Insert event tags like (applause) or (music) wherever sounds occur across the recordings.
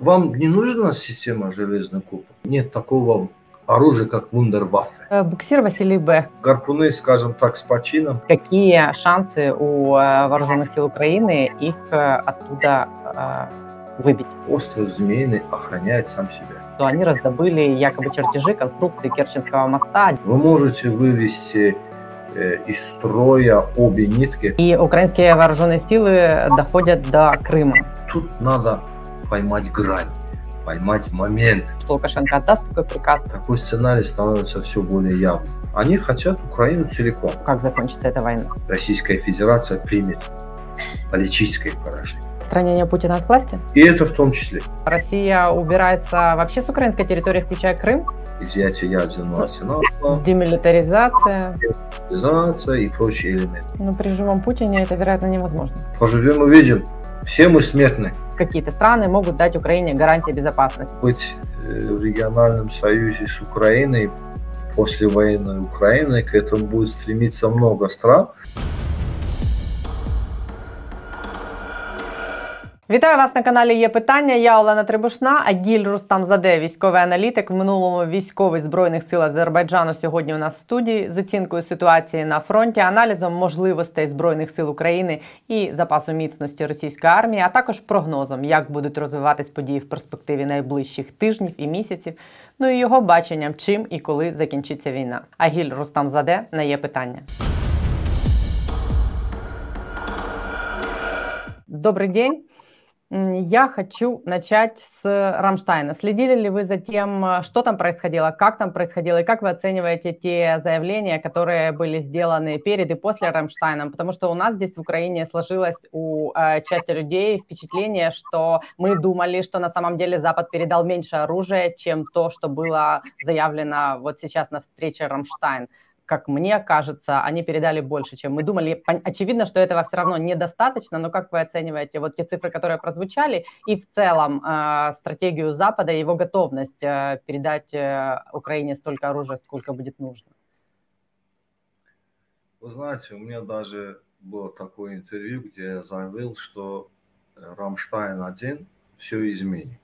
Вам не нужна система железных кубок? Нет такого оружия, как вундерваффе. Э, Буксир Василий Б. Гарпуны, скажем так, с почином. Какие шансы у э, вооруженных сил Украины их э, оттуда выбить? Остров Змеиный охраняет сам себя. То они раздобыли якобы чертежи конструкции Керченского моста. Вы можете вывести из строя обе нитки. И украинские вооруженные силы доходят до Крыма. Тут надо поймать грань, поймать момент. Лукашенко отдаст такой приказ? Такой сценарий становится все более явным. Они хотят Украину целиком. Как закончится эта война? Российская Федерация примет политическое поражение. Отстранение Путина от власти? И это в том числе Россия убирается вообще с украинской территории, включая Крым? изъятие ядерного арсенала, Демилитаризация? мобилизация и прочие элементы. Но при живом Путине это, вероятно, невозможно. Поживем увидим. Все мы смертны. Какие-то страны могут дать Украине гарантии безопасности. Быть э, в региональном союзе с Украиной, после военной Украины, к этому будет стремиться много стран. Вітаю вас на каналі. Є питання. Я Олена Трибушна, Агіль Рустамзаде, військовий аналітик. В минулому військовий збройних сил Азербайджану. Сьогодні у нас в студії з оцінкою ситуації на фронті, аналізом можливостей збройних сил України і запасу міцності російської армії, а також прогнозом, як будуть розвиватись події в перспективі найближчих тижнів і місяців. Ну і його баченням, чим і коли закінчиться війна. Агіль Рустамзаде на є питання. Добрый день. Я хочу начать с Рамштайна. Следили ли вы за тем, э, что там происходило, как там происходило, и как вы оцениваете те заявления, которые были сделаны перед и после Рамштайна? Потому что у нас здесь в Украине сложилось у э, части людей впечатление, что мы думали, что на самом деле Запад передал меньше оружия, чем то, что было заявлено вот сейчас на встрече Рамштайн как мне кажется, они передали больше, чем мы думали. Очевидно, что этого все равно недостаточно, но как вы оцениваете вот те цифры, которые прозвучали, и в целом э, стратегию Запада и его готовность э, передать э, Украине столько оружия, сколько будет нужно? Вы знаете, у меня даже было такое интервью, где я заявил, что э, Рамштайн-1 все изменит.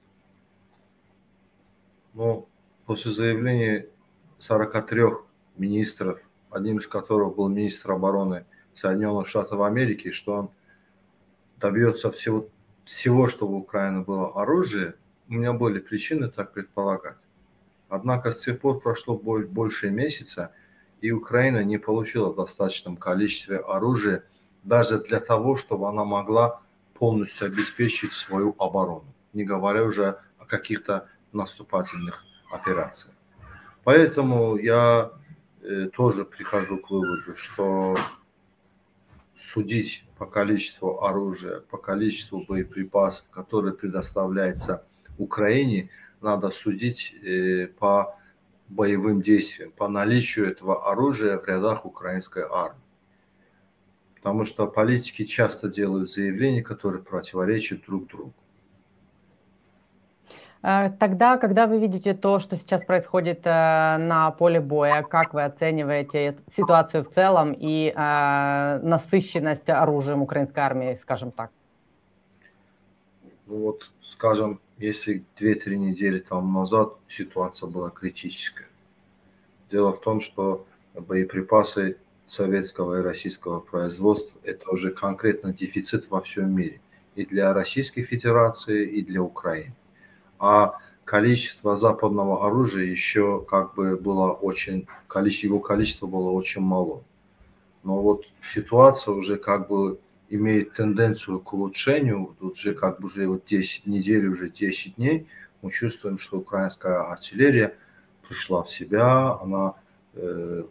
Но после заявления 43 министров, одним из которых был министр обороны Соединенных Штатов Америки, что он добьется всего, всего, чтобы у Украины было оружие, у меня были причины так предполагать. Однако с тех пор прошло боль- больше месяца, и Украина не получила в достаточном количестве оружия даже для того, чтобы она могла полностью обеспечить свою оборону, не говоря уже о каких-то наступательных операциях. Поэтому я тоже прихожу к выводу, что судить по количеству оружия, по количеству боеприпасов, которые предоставляется Украине, надо судить э, по боевым действиям, по наличию этого оружия в рядах украинской армии. Потому что политики часто делают заявления, которые противоречат друг другу. Э, Тогда, когда вы видите то, что сейчас происходит э, на поле боя, как вы оцениваете ситуацию в целом и э, насыщенность оружием украинской армии, скажем так? Ну вот, скажем, если 2-3 недели тому назад ситуация была критическая. Дело в том, что боеприпасы советского и российского производства – это уже конкретно дефицит во всем мире. И для Российской Федерации, и для Украины. А количество западного оружия еще как бы было очень, его количество было очень мало. Но вот ситуация уже как бы имеет тенденцию к улучшению, тут уже как бы уже вот 10 недель, уже 10 дней, мы чувствуем, что украинская артиллерия пришла в себя, она э,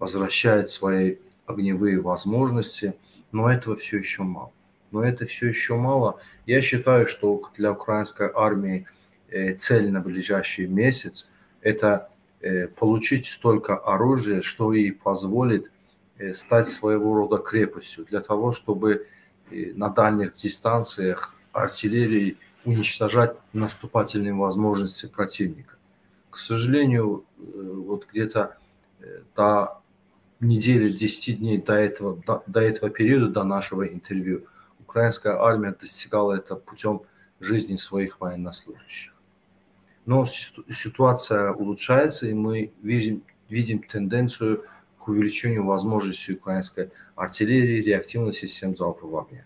возвращает свои огневые возможности, но этого все еще мало. Но это все еще мало. Я считаю, что для украинской армии э, цель на ближайший месяц – это э, получить столько оружия, что ей позволит э, стать своего рода крепостью для того, чтобы на дальних дистанциях артиллерии уничтожать наступательные возможности противника. К сожалению, вот где-то до недели, 10 дней до этого, до, до этого периода, до нашего интервью, украинская армия достигала это путем жизни своих военнослужащих. Но ситуация улучшается, и мы видим, видим тенденцию к увеличению возможностей украинской артиллерии, реактивных систем залпового огня.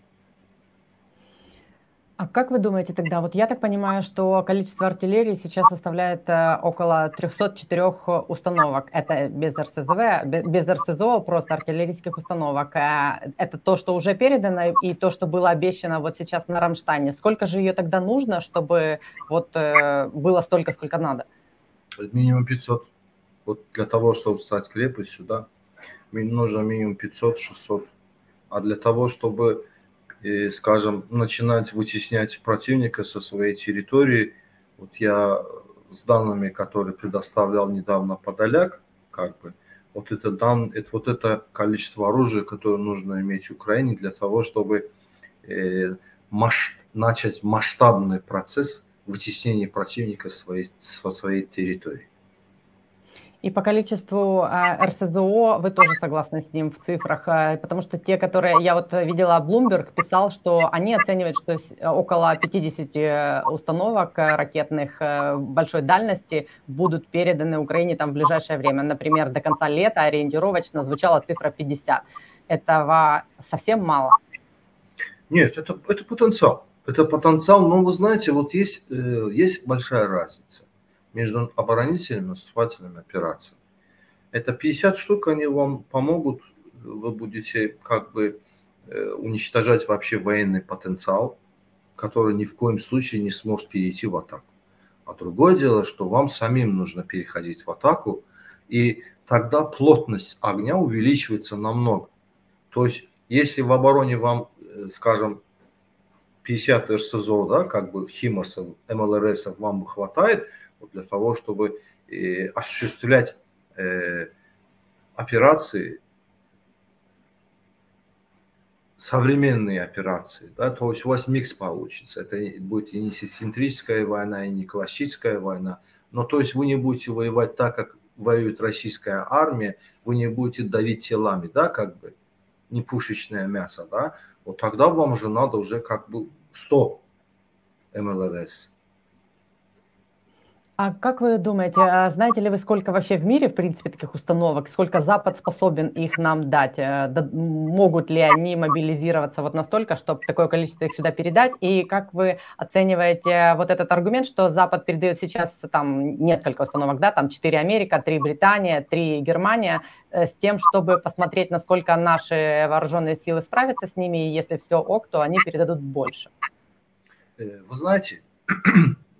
А как вы думаете тогда, вот я так понимаю, что количество артиллерии сейчас составляет э, около 304 установок. Это без РСЗВ, без РСЗО, просто артиллерийских установок. Э, это то, что уже передано, и то, что было обещано вот сейчас на Рамштайне. Сколько же ее тогда нужно, чтобы вот э, было столько, сколько надо? Минимум 500. Вот для того, чтобы стать крепостью, да, нужно минимум 500-600. А для того, чтобы и, скажем, начинать вытеснять противника со своей территории. Вот я с данными, которые предоставлял недавно Подоляк, как бы, вот это, дан, это, вот это количество оружия, которое нужно иметь Украине для того, чтобы э, масш, начать масштабный процесс вытеснения противника своей, со своей территории. И по количеству а, РСЗО вы тоже согласны с ним в цифрах, а, потому что те, которые я вот видела, Bloomberg писал, что они оценивают, что около 50 установок ракетных э, большой дальности будут переданы Украине там в ближайшее время. Например, до конца лета ориентировочно звучала цифра 50. Этого совсем мало. Нет, это, это потенциал. Это потенциал, но вы знаете, вот есть, э, есть большая разница между оборонительными и наступательными операциями. Это 50 штук, они вам помогут, вы будете как бы э, уничтожать вообще военный потенциал, который ни в коем случае не сможет перейти в атаку. А другое дело, что вам самим нужно переходить в атаку, и тогда плотность огня увеличивается намного. То есть, если в обороне вам, э, скажем, 50 РСЗО, да, как бы Химарсов, МЛРСов вам хватает – для того, чтобы э, осуществлять э, операции, современные операции, да, то есть у вас микс получится. Это будет и не центрическая война, и не классическая война, но то есть вы не будете воевать так, как воюет российская армия, вы не будете давить телами, да, как бы, не пушечное мясо, да, вот тогда вам уже надо уже как бы 100 МЛРС. А как вы думаете, а знаете ли вы, сколько вообще в мире, в принципе, таких установок, сколько Запад способен их нам дать? Э, могут ли они мобилизироваться вот настолько, чтобы такое количество их сюда передать? И как вы оцениваете вот этот аргумент, что Запад передает сейчас там несколько установок, да, там 4 Америка, 3 Британия, 3 Германия, э, с тем, чтобы посмотреть, насколько наши вооруженные силы справятся с ними, и если все ок, то они передадут больше? Э, вы знаете,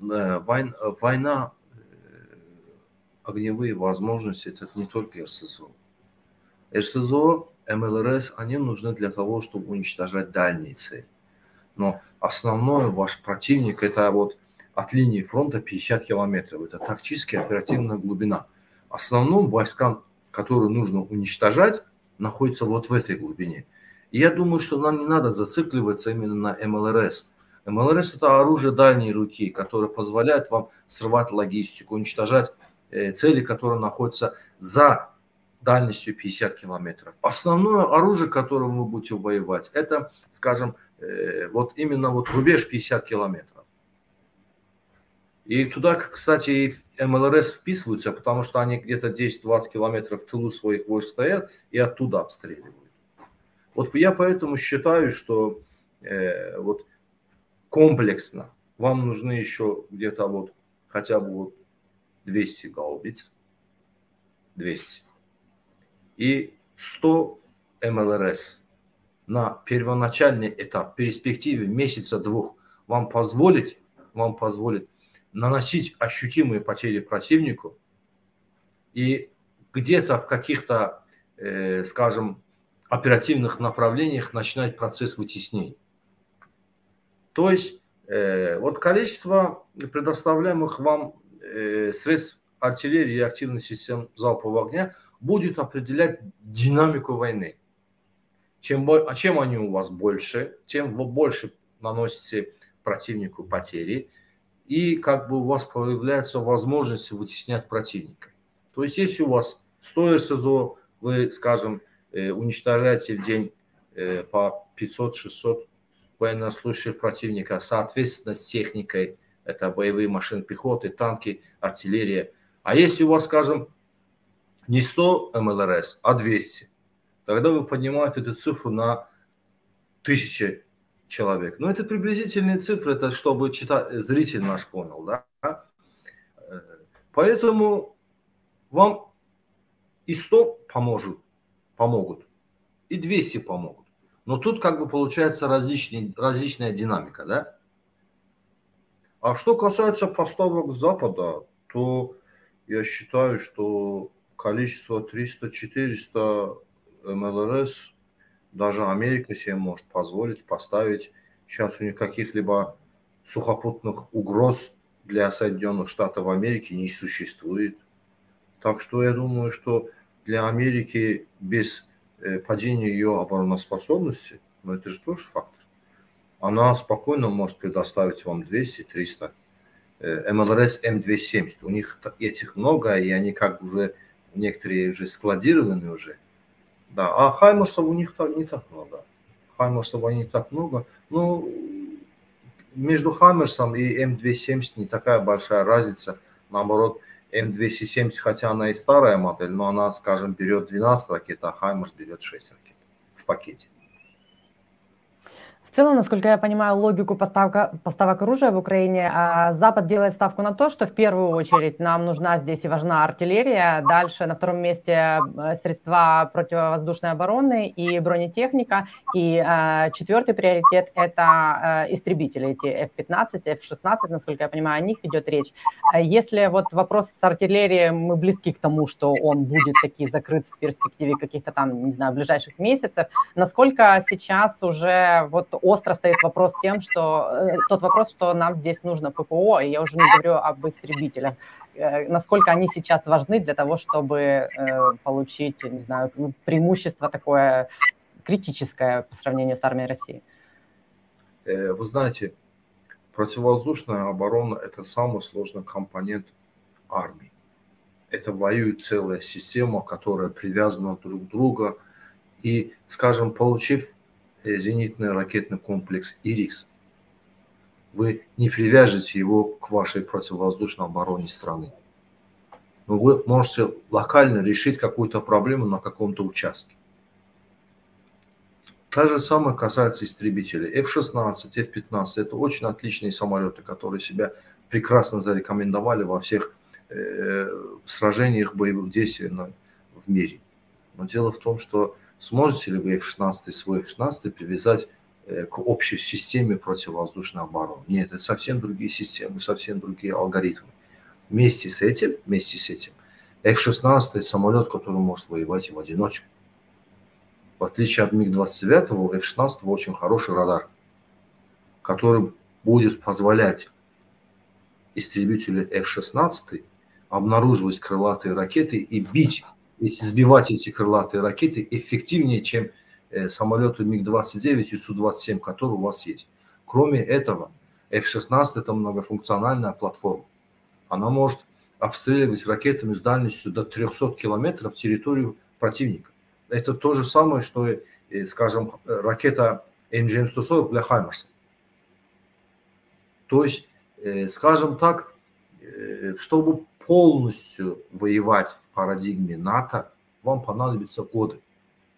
война, война огневые возможности, это не только РСЗО. РСЗО, МЛРС, они нужны для того, чтобы уничтожать дальние цели. Но основной ваш противник, это вот от линии фронта 50 километров. Это тактическая оперативная глубина. Основным войскам, которые нужно уничтожать, находится вот в этой глубине. И я думаю, что нам не надо зацикливаться именно на МЛРС. МЛРС – это оружие дальней руки, которое позволяет вам срывать логистику, уничтожать э, цели, которые находятся за дальностью 50 километров. Основное оружие, которым вы будете воевать, это, скажем, э, вот именно вот рубеж 50 километров. И туда, кстати, МЛРС вписываются, потому что они где-то 10-20 километров в тылу своих войск стоят и оттуда обстреливают. Вот я поэтому считаю, что э, вот комплексно. Вам нужны еще где-то вот хотя бы вот 200 гаубиц, 200 и 100 МЛРС на первоначальный этап, перспективе месяца двух вам позволить, вам позволит наносить ощутимые потери противнику и где-то в каких-то, э, скажем, оперативных направлениях начинать процесс вытеснения. То есть э, вот количество предоставляемых вам э, средств артиллерии и активных систем залпового огня будет определять динамику войны. Чем, а чем они у вас больше, тем вы больше наносите противнику потери, и как бы у вас появляется возможность вытеснять противника. То есть если у вас 100 СЗО, вы, скажем, э, уничтожаете в день по 500-600 в военнослужащих противника, соответственно, с техникой, это боевые машины пехоты, танки, артиллерия. А если у вас, скажем, не 100 МЛРС, а 200, тогда вы поднимаете эту цифру на тысячи человек. Но это приблизительные цифры, это чтобы читать, зритель наш понял, да? Поэтому вам и 100 поможет, помогут, и 200 помогут. Но тут как бы получается различный, различная динамика, да? А что касается поставок Запада, то я считаю, что количество 300-400 МЛРС даже Америка себе может позволить поставить. Сейчас у них каких-либо сухопутных угроз для Соединенных Штатов Америки не существует. Так что я думаю, что для Америки без э, падения ее обороноспособности, ну это же тоже фактор, она спокойно может предоставить вам 200-300 МЛРС М270. У них этих много, и они как уже, некоторые уже складированы уже. Да, а Хаймерсов у них так, не так много. Хаймерсов они не так много. Ну, между Хаммерсом и М270 не такая большая разница. Наоборот, М270, хотя она и старая модель, но она, скажем, берет 12 ракет, а Хаймерс берет 6 ракет в пакете. Целом, насколько я понимаю логику поставка, поставок оружия в Украине, а, Запад делает ставку на то, что в первую очередь нам нужна здесь и важна артиллерия, дальше на втором месте э, средства противовоздушной обороны и бронетехника, и а, четвертый приоритет – это а, истребители, эти F-15, F-16, насколько я понимаю, о них идет речь. Если вот вопрос с артиллерией, мы близки к тому, что он будет таки закрыт в перспективе каких-то там, не знаю, ближайших месяцев, насколько сейчас уже вот остро стоит вопрос тем, что э, тот вопрос, что нам здесь нужно ППО, и я уже не говорю об истребителях, э, насколько они сейчас важны для того, чтобы э, получить, не знаю, преимущество такое критическое по сравнению с армией России. Вы знаете, противовоздушная оборона – это самый сложный компонент армии. Это воюет целая система, которая привязана друг к другу. И, скажем, получив зенитный ракетный комплекс «Ирикс», вы не привяжете его к вашей противовоздушной обороне страны. Но вы можете локально решить какую-то проблему на каком-то участке. То же самое касается истребителей. F-16, F-15 – это очень отличные самолеты, которые себя прекрасно зарекомендовали во всех э, сражениях боевых действий на, в мире. Но дело в том, что Сможете ли вы F-16 свой F-16 привязать э, к общей системе противовоздушной обороны? Нет, это совсем другие системы, совсем другие алгоритмы. Вместе с этим, вместе с этим, F-16 самолет, который может воевать в одиночку. В отличие от МиГ-29, у F-16 очень хороший радар, который будет позволять истребителю F-16 обнаруживать крылатые ракеты и бить если сбивать эти крылатые ракеты эффективнее, чем э, самолеты МиГ-29 и Су-27, которые у вас есть. Кроме этого, F-16 – это многофункциональная платформа. Она может обстреливать ракетами с дальностью до 300 километров территорию противника. Это то же самое, что, э, скажем, ракета МГМ-140 для Хаймерса. То есть, э, скажем так, чтобы полностью воевать в парадигме НАТО, вам понадобятся годы.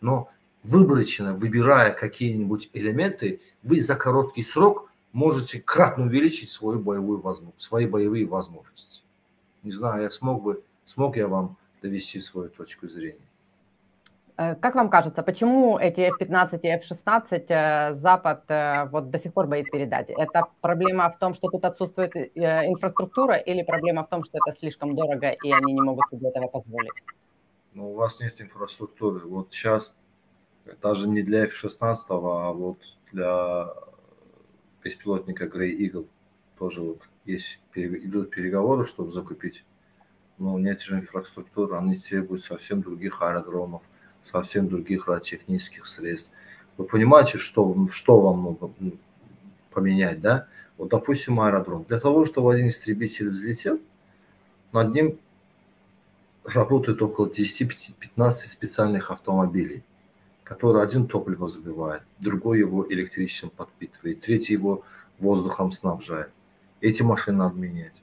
Но выборочно, выбирая какие-нибудь элементы, вы за короткий срок можете кратно увеличить свою боевую возможность, свои боевые возможности. Не знаю, я смог бы, смог я вам довести свою точку зрения. Э, как вам кажется, почему эти F-15 и F-16 э, Запад э, вот до сих пор боится передать? Это проблема в том, что тут отсутствует инфраструктура или проблема в том, что это слишком дорого и они не могут себе этого позволить? Ну, у вас нет инфраструктуры. Вот сейчас даже не для F-16, а вот для беспилотника Grey Eagle тоже вот есть, идут переговоры, чтобы закупить. Но нет же инфраструктуры, они требуют совсем других аэродромов – совсем других радиотехнических средств. Вы понимаете, что, что вам нужно поменять, да? Вот, допустим, аэродром. Для того, чтобы один истребитель взлетел, над ним работает около 10-15 специальных автомобилей, который один топливо забивает, другой его электричеством подпитывает, третий его воздухом снабжает. Эти машины надо менять.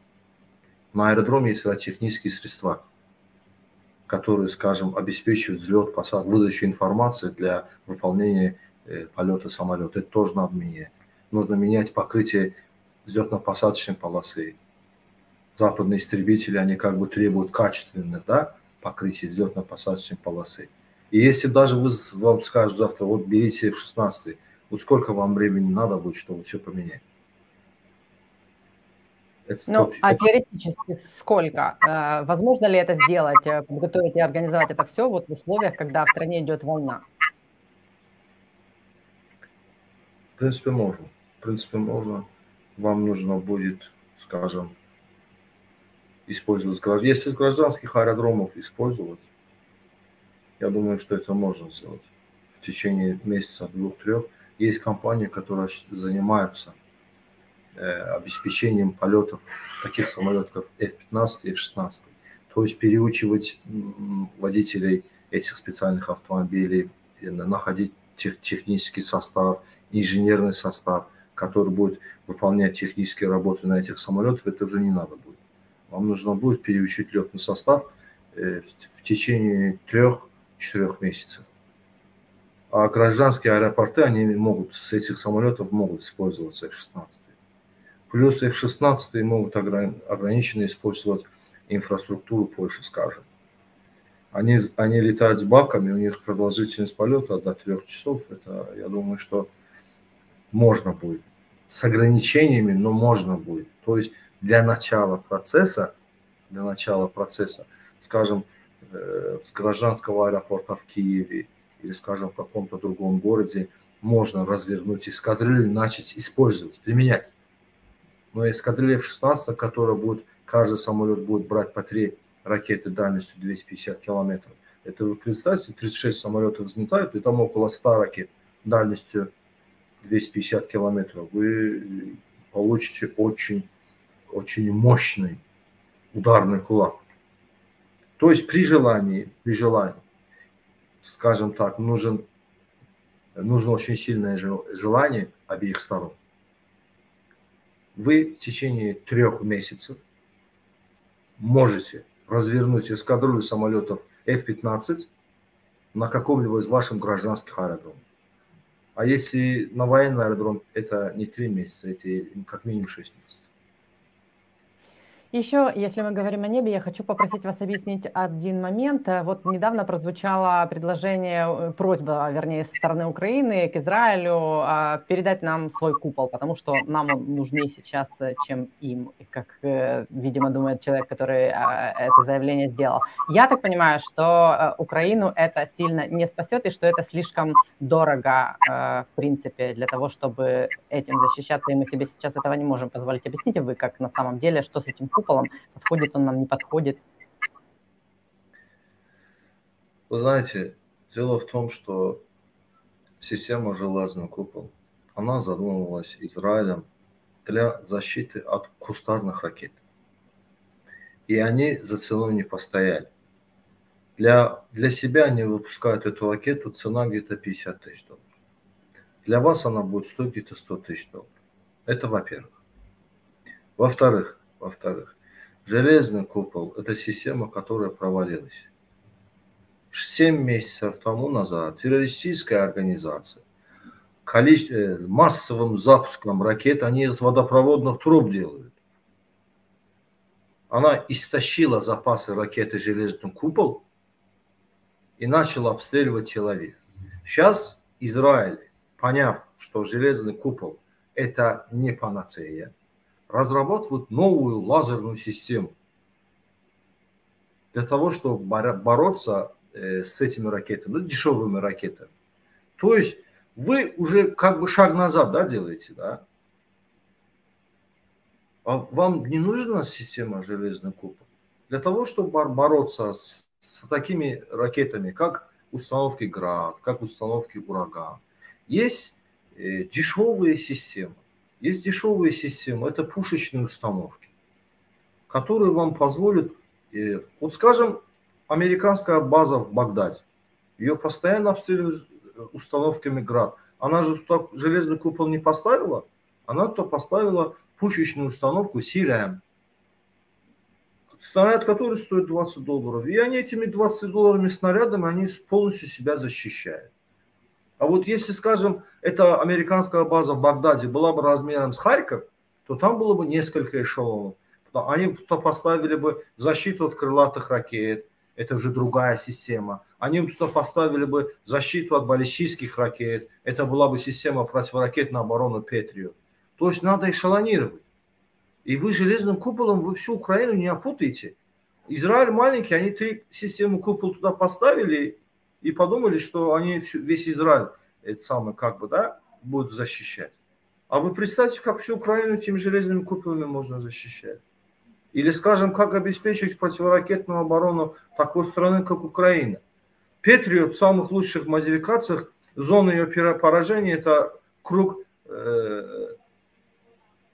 На аэродроме есть технические средства, которые, скажем, обеспечивают взлет, посадку, выдачу информации для выполнения э, полета самолета. Это тоже надо менять. Нужно менять покрытие взлетно-посадочной полосы. Западные истребители, они как бы требуют качественных да, покрытий взлетно-посадочной полосы. И если даже вы, вам скажут завтра, вот берите F-16, вот сколько вам времени надо будет, чтобы все поменять? Это ну, а теоретически сколько? Э, возможно ли это сделать, э, подготовить и организовать это все вот в условиях, когда в стране идет война? В принципе, можно. В принципе, можно. Вам нужно будет, скажем, использовать, если с гражданских аэродромов использовать, я думаю, что это можно сделать в течение месяца, двух-трех. Есть компании, которые занимаются обеспечением полетов таких самолетов, как F-15 и F-16. То есть переучивать водителей этих специальных автомобилей, находить тех, технический состав, инженерный состав, который будет выполнять технические работы на этих самолетах, это уже не надо будет. Вам нужно будет переучить летный состав э, в, в течение трех четырех месяцев. А гражданские аэропорты, они могут с этих самолетов могут использоваться F-16. Плюс F-16 могут ограниченно использовать инфраструктуру Польши, скажем. Они, они летают с баками, у них продолжительность полета до трех часов. Это, я думаю, что можно будет. С ограничениями, но можно будет. То есть для начала процесса, для начала процесса, скажем, Э, с гражданского аэропорта в Киеве или, скажем, в каком-то другом городе можно развернуть эскадрилью начать использовать, применять. Но эскадрилья F-16, которая будет, каждый самолет будет брать по три ракеты дальностью 250 километров. Это вы представьте, 36 самолетов взлетают, и там около 100 ракет дальностью 250 километров. Вы получите очень, очень мощный ударный кулак. То есть при желании, при желании, скажем так, нужен, нужно очень сильное желание обеих сторон. Вы в течение трех месяцев можете развернуть эскадрилью самолетов F-15 на каком-либо из ваших гражданских аэродромов. А если на военный аэродром, это не три месяца, это как минимум шесть месяцев. Еще, если мы говорим о небе, я хочу попросить вас объяснить один момент. Вот недавно прозвучало предложение, э, просьба, вернее, со стороны Украины к Израилю а, передать нам свой купол, потому что нам он нужнее сейчас, э, чем им, как, э, видимо, думает человек, который а, это заявление сделал. Я так понимаю, что Украину это сильно не спасет и что это слишком дорого, в принципе, для того, чтобы этим защищаться, и мы себе сейчас этого не можем позволить. Объясните вы, как на самом деле, что с этим куполом куполом, подходит он нам, не подходит. Вы знаете, дело в том, что система «Железный купол», она задумывалась Израилем для защиты от кустарных ракет. И они за ценой не постояли. Для, для себя они выпускают эту ракету, цена где-то 50 тысяч долларов. Для вас она будет стоить где-то 100 тысяч долларов. Это во-первых. Во-вторых, во-вторых, железный купол – это система, которая провалилась. Семь месяцев тому назад террористическая организация количество, э, массовым запуском ракет, они из водопроводных труб делают. Она истощила запасы ракеты «Железный купол» и начала обстреливать Тель-Авив. Сейчас Израиль, поняв, что «Железный купол» – это не панацея, разрабатывают новую лазерную систему для того, чтобы бороться э, с этими ракетами, ну, дешевыми ракетами. То есть вы уже как бы шаг назад да, делаете, да? А вам не нужна система железный купол? Для того, чтобы бороться с, с такими ракетами, как установки «Град», как установки «Ураган», есть э, дешевые системы. Есть дешевые системы, это пушечные установки, которые вам позволят, вот скажем, американская база в Багдаде, ее постоянно обстреливают установками «Град». Она же туда железный купол не поставила, она туда поставила пушечную установку «Сирям», снаряд, который стоит 20 долларов. И они этими 20 долларами снарядами, они полностью себя защищают. А вот если, скажем, эта американская база в Багдаде была бы размером с Харьков, то там было бы несколько эшелонов. Они туда поставили бы защиту от крылатых ракет, это уже другая система. Они туда поставили бы защиту от баллистических ракет, это была бы система противоракетной обороны Петрию. То есть надо эшелонировать. И вы железным куполом вы всю Украину не опутаете. Израиль маленький, они три системы купол туда поставили и подумали, что они всю, весь Израиль это самое как бы, да, будут защищать. А вы представьте, как всю Украину этими железными куполами можно защищать. Или, скажем, как обеспечить противоракетную оборону такой страны, как Украина. Петриот в самых лучших модификациях, зона ее поражения – это круг э,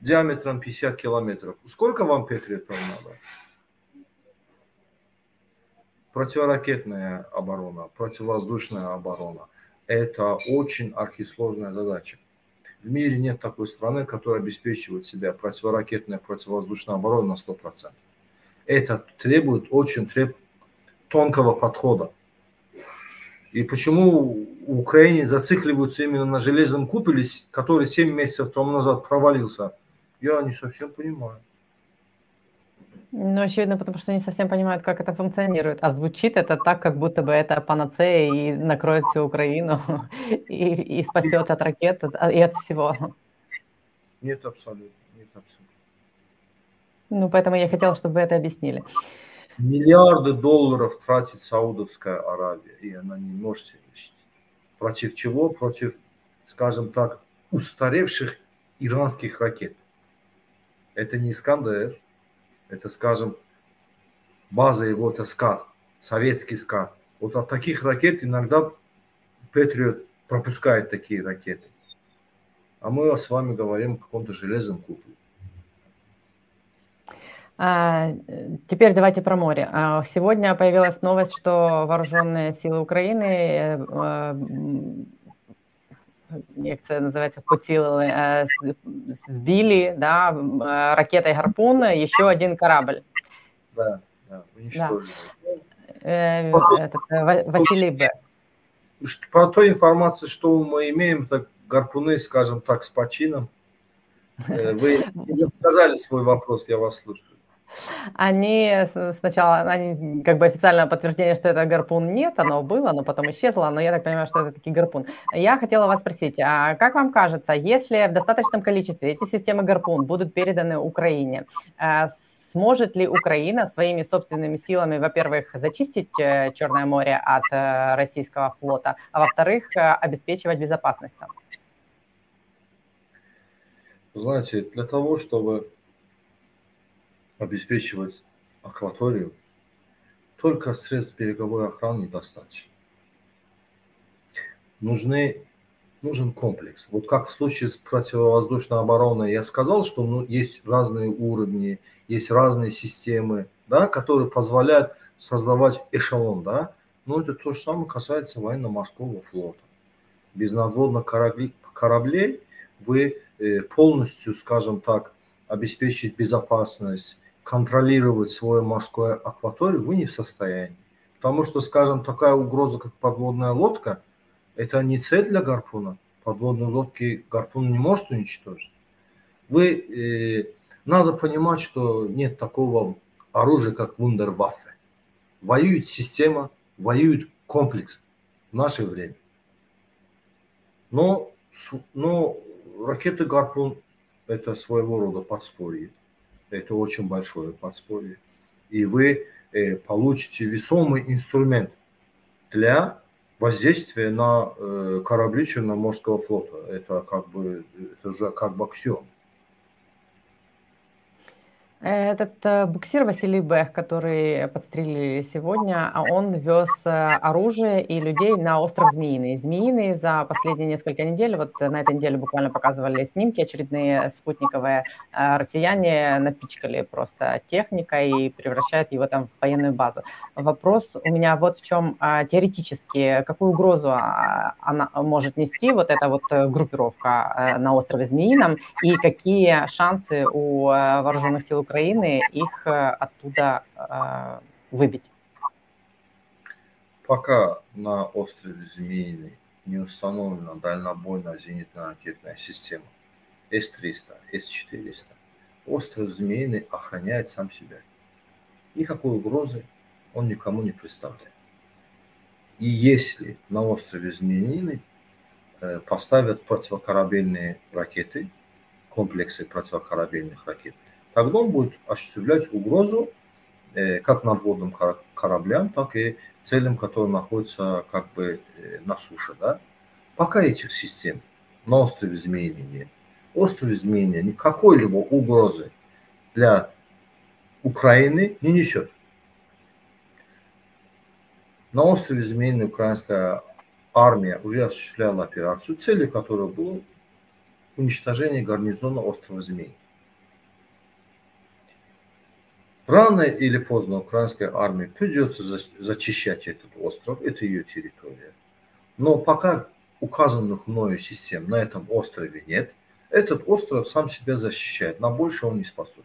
диаметром 50 километров. Сколько вам Петриотов надо? Противоракетная оборона, противовоздушная оборона – это очень архисложная задача. В мире нет такой страны, которая обеспечивает себя противоракетной противовоздушной обороной на 100%. Это требует очень треб... тонкого подхода. И почему в Украине зацикливаются именно на железном куполе, который 7 месяцев тому назад провалился, я не совсем понимаю. Ну, очевидно, потому что не совсем понимают, как это функционирует. А звучит это так, как будто бы это панацея и накроет всю Украину, (laughs) и, и спасет от ракет, и от всего. Нет, абсолютно. Нет, абсолютно. Ну, поэтому я хотела, чтобы вы это объяснили. Миллиарды долларов тратит Саудовская Аравия, и она не может себя защитить. Против чего? Против, скажем так, устаревших иранских ракет. Это не Искандер, это, скажем, база его, это СКАД, советский СКАД. Вот от таких ракет иногда Патриот пропускает такие ракеты. А мы с вами говорим о каком-то железном куполе. А, теперь давайте про море. А, сегодня появилась новость, что вооруженные силы Украины э, як це називається, поцілили, э, сбили, да, э, ракетой «Гарпун» еще один корабль. Да, да, уничтожили. Да. Э, Василий Б. По той информации, что мы имеем, так гарпуны, скажем так, с почином. Вы (laughs) сказали свой вопрос, я вас слушаю. Они сначала, они как бы официального подтверждения, что это гарпун нет, оно было, но потом исчезло, но я так понимаю, что это таки гарпун. Я хотела вас спросить, а как вам кажется, если в достаточном количестве эти системы гарпун будут переданы Украине, э, сможет ли Украина своими собственными силами, во-первых, зачистить э, Черное море от э, российского флота, а во-вторых, обеспечивать безопасность там? Знаете, для того, чтобы обеспечивать акваторию, только средств береговой охраны недостаточно. Нужны, нужен комплекс. Вот как в случае с противовоздушной обороной я сказал, что ну, есть разные уровни, есть разные системы, да, которые позволяют создавать эшелон. Да? Но это то же самое касается военно-морского флота. Без надводных кораблей вы э, полностью, скажем так, обеспечить безопасность контролировать свою морскую акваторию вы не в состоянии. Потому что, скажем, такая угроза, как подводная лодка, это не цель для гарпуна. Подводные лодки гарпун не может уничтожить. Вы, э, надо понимать, что нет такого оружия, как вундерваффе. Воюет система, воюет комплекс в наше время. Но, но ракеты гарпун это своего рода подспорье это очень большое подспорье. И вы э, получите весомый инструмент для воздействия на э, корабли Черноморского флота. Это как бы это уже как бы. Этот э, буксир Василий Бэх, который подстрелили сегодня, а он вез э, оружие и людей на остров Змеиный. Змеиный за последние несколько недель, вот на этой неделе буквально показывали снимки очередные спутниковые, э, россияне напичкали просто техникой и превращают его там в военную базу. Вопрос у меня вот в чем теоретически, какую угрозу а, она может нести, вот эта вот группировка на острове Змеином, и какие шансы у вооруженных сил Украины их э, оттуда э, выбить? Пока на острове Змеиный не установлена дальнобойная зенитно ракетная система С-300, С-400, остров Змеиный охраняет сам себя. Никакой угрозы он никому не представляет. И если на острове Змеиный э, поставят противокорабельные ракеты, комплексы противокорабельных ракет, тогда он будет осуществлять угрозу э, как надводным кораблям, так и целям, которые находятся как бы э, на суше. Да? Пока этих систем на острове Змеиный нет. Остров Змеиный никакой-либо угрозы для Украины не несет. На острове Змеиный украинская армия уже осуществляла операцию, целью которой было уничтожение гарнизона острова Змеиный. Рано или поздно украинской армии придется зачищать этот остров, это ее территория. Но пока указанных мною систем на этом острове нет, этот остров сам себя защищает, на больше он не способен.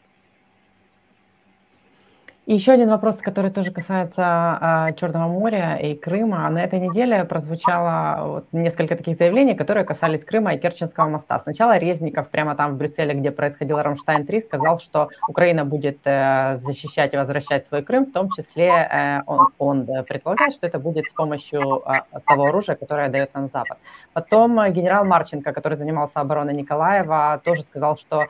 Еще один вопрос, который тоже касается а, Черного моря и Крыма. На этой неделе прозвучало вот несколько таких заявлений, которые касались Крыма и Керченского моста. Сначала Резников прямо там в Брюсселе, где происходил Рамштайн-3, сказал, что Украина будет э, защищать и возвращать свой Крым, в том числе э, он, он предполагает, что это будет с помощью э, того оружия, которое дает нам Запад. Потом генерал Марченко, который занимался обороной Николаева, тоже сказал, что а,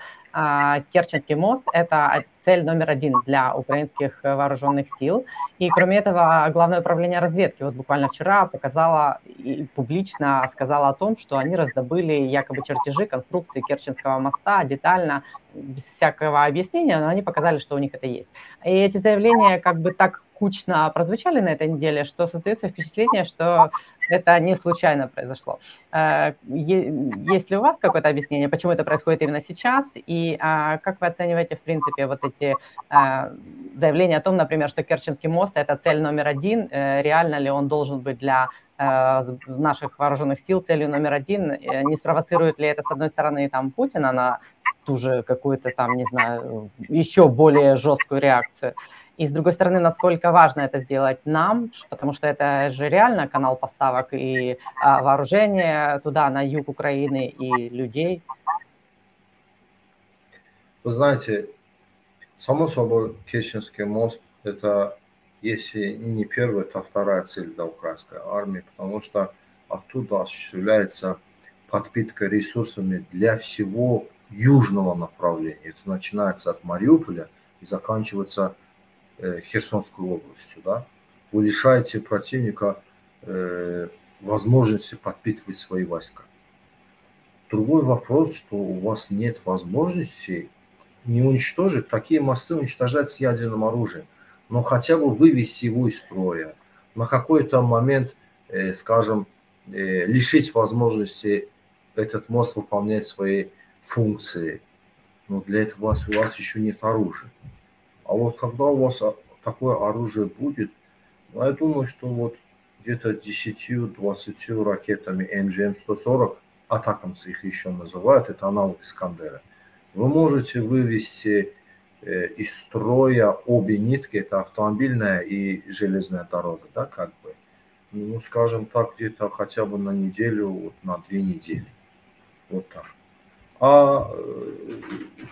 Керченский мост – это цель номер один для украинских вооруженных сил. И кроме этого, Главное управление разведки вот буквально вчера показало и публично сказала о том, что они раздобыли якобы чертежи конструкции Керченского моста детально, без всякого объяснения, но они показали, что у них это есть. И эти заявления как бы так кучно прозвучали на этой неделе, что создается впечатление, что это не случайно произошло. Э, есть ли у вас какое-то объяснение, почему это происходит именно сейчас, и а, как вы оцениваете, в принципе, вот эти а, заявления о том, например, что Керченский мост – это цель номер один, э, реально ли он должен быть для э, наших вооруженных сил целью номер один, не спровоцирует ли это, с одной стороны, там, Путина на ту же какую-то там, не знаю, еще более жесткую реакцию, и с другой стороны, насколько важно это сделать нам, потому что это же реально канал поставок и а, вооружения туда, на юг Украины, и людей. Вы знаете, само собой, Керченский мост – это, если не первая, то вторая цель для украинской армии, потому что оттуда осуществляется подпитка ресурсами для всего южного направления. Это начинается от Мариуполя и заканчивается Херсонской областью, да, вы лишаете противника э, возможности подпитывать свои войска. Другой вопрос, что у вас нет возможности не уничтожить, такие мосты уничтожать с ядерным оружием, но хотя бы вывести его из строя, на какой-то момент, э, скажем, э, лишить возможности этот мост выполнять свои функции. Но для этого у вас, у вас еще нет оружия. А вот когда у вас такое оружие будет, ну, я думаю, что вот где-то 10-20 ракетами МГМ-140, атакамсы их еще называют, это аналог Искандера, вы можете вывести э, из строя обе нитки, это автомобильная и железная дорога, да, как бы, ну, скажем так, где-то хотя бы на неделю, вот на две недели. Вот так. А э,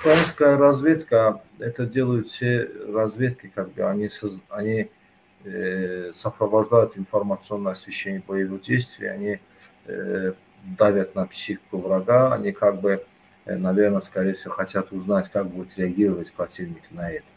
украинская разведка, это делают все разведки, как бы они, они э, сопровождают информационное освещение боевых действий, они э, давят на психику врага, они как бы, э, наверное, скорее всего, хотят узнать, как будет реагировать противник на это.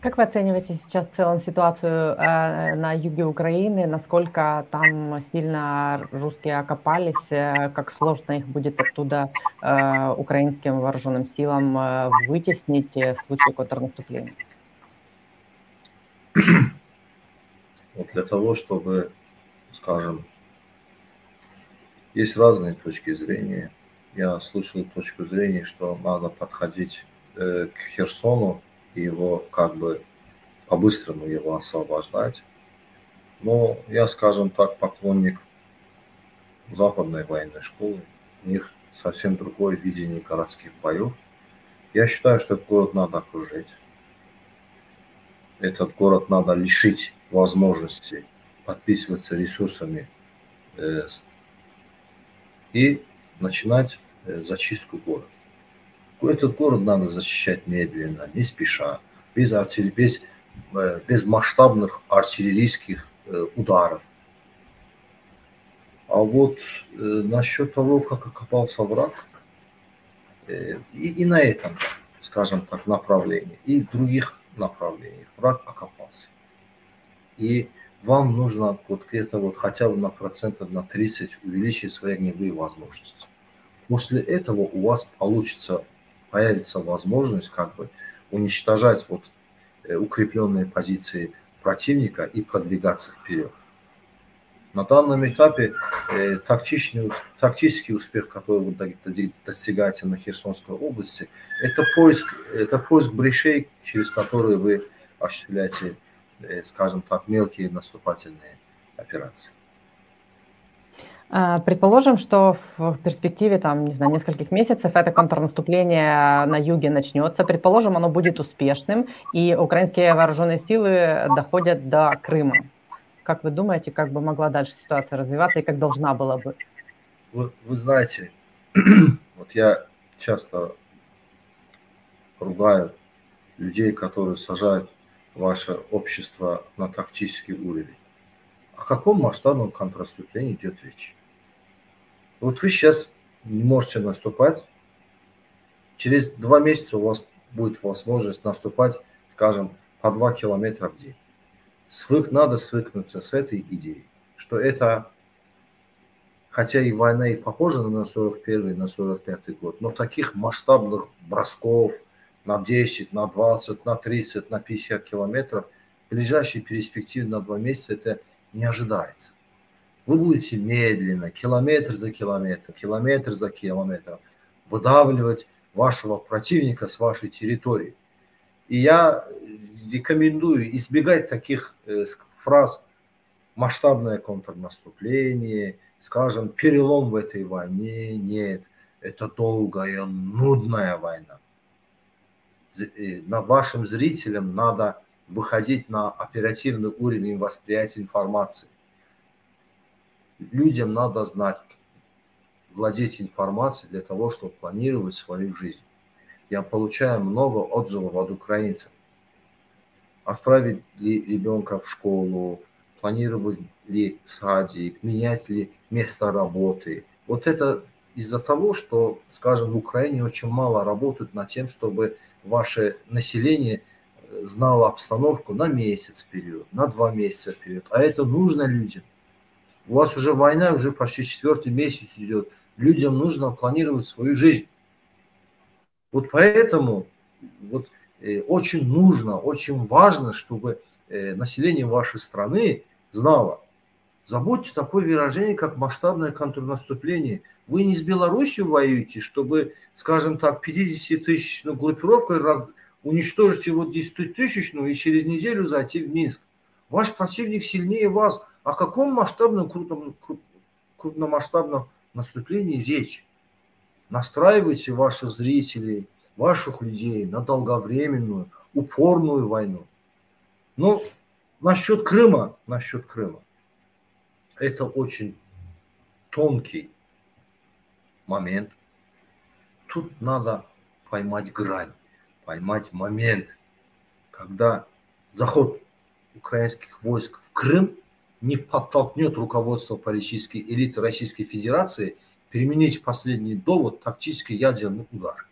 Как вы оцениваете сейчас в целом ситуацию э, на юге Украины? Насколько там сильно русские окопались? Э, как сложно их будет оттуда э, украинским вооруженным силам э, вытеснить э, в случае контрнаступления? Вот для того, чтобы, скажем, есть разные точки зрения. Я слышал точку зрения, что надо подходить э, к Херсону его как бы по-быстрому его освобождать. Но я, скажем так, поклонник западной военной школы. У них совсем другое видение городских боев. Я считаю, что этот город надо окружить. Этот город надо лишить возможности подписываться ресурсами э, и начинать э, зачистку города. Этот город надо защищать медленно, не спеша, без, артиллерии, без, э, без масштабных артиллерийских э, ударов. А вот э, насчет того, как окопался враг, э, и, и на этом, скажем так, направлении, и в других направлениях враг окопался. И вам нужно вот это вот хотя бы на процентов на 30 увеличить свои огневые возможности. После этого у вас получится появится возможность как бы уничтожать вот э, укрепленные позиции противника и продвигаться вперед. На данном этапе э, тактичный, тактический успех, который вы достигаете на Херсонской области, это поиск, это поиск брешей, через которые вы осуществляете, э, скажем так, мелкие наступательные операции. А, предположим, что в перспективе там, не знаю, нескольких месяцев это контрнаступление на юге начнется. Предположим, оно будет успешным, и украинские вооруженные силы доходят до Крыма. Как вы думаете, как бы могла дальше ситуация развиваться и как должна была бы? Вы, вы знаете, (clears throat) вот я часто ругаю людей, которые сажают ваше общество на тактический уровень. О каком масштабном контрнаступлении идет речь? Вот вы сейчас не можете наступать, через два месяца у вас будет возможность наступать, скажем, по два километра в день. Свык, надо свыкнуться с этой идеей, что это, хотя и война и похожа на 41 на 45 год, но таких масштабных бросков на 10, на 20, на 30, на 50 километров в ближайшей перспективе на два месяца это не ожидается. Вы будете медленно, километр за километром, километр за километром выдавливать вашего противника с вашей территории. И я рекомендую избегать таких э, фраз масштабное контрнаступление, скажем, перелом в этой войне. Нет, это долгая, нудная война. Э, на вашим зрителям надо выходить на оперативный уровень восприятия информации людям надо знать, владеть информацией для того, чтобы планировать свою жизнь. Я получаю много отзывов от украинцев. Отправить ли ребенка в школу, планировать ли садик, менять ли место работы. Вот это из-за того, что, скажем, в Украине очень мало работают над тем, чтобы ваше население знало обстановку на месяц вперед, на два месяца вперед. А это нужно людям – у вас уже война, уже почти четвертый месяц идет. Людям нужно планировать свою жизнь. Вот поэтому вот, э, очень нужно, очень важно, чтобы э, население вашей страны знало. Забудьте такое выражение, как масштабное контрнаступление. Вы не с Беларусью воюете, чтобы, скажем так, 50-тысячную группировку раз, уничтожить его 10-тысячную и через неделю зайти в Минск. Ваш противник сильнее вас. О каком масштабном, крупном, крупномасштабном наступлении речь? Настраивайте ваших зрителей, ваших людей на долговременную, упорную войну. Ну, насчет Крыма, насчет Крыма. Это очень тонкий момент. Тут надо поймать грань, поймать момент, когда заход украинских войск в Крым не подтолкнет руководство политической элиты Российской Федерации применить последний довод тактический ядерный удар.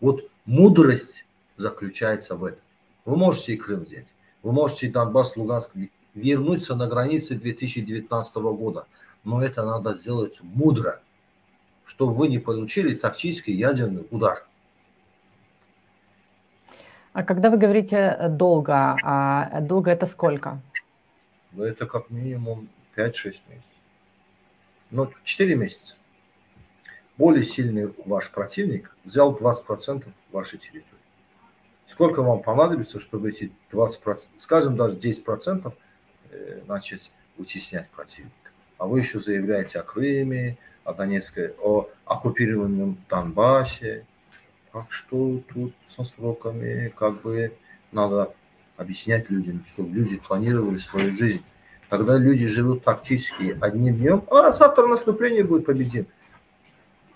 Вот мудрость заключается в этом. Вы можете и Крым взять. Вы можете и Донбасс, Луганск вернуться на границы 2019 года. Но это надо сделать мудро, чтобы вы не получили тактический ядерный удар. А когда вы говорите долго, а долго это сколько? Ну, это как минимум 5-6 месяцев. Ну, 4 месяца. Более сильный ваш противник взял 20% вашей территории. Сколько вам понадобится, чтобы эти 20%, скажем, даже 10% э, начать утеснять противника? А вы еще заявляете о Крыме, о Донецкой, о оккупированном Донбассе, как что тут со сроками, как бы надо объяснять людям, чтобы люди планировали свою жизнь. Когда люди живут тактически одним днем, а завтра наступление будет победим.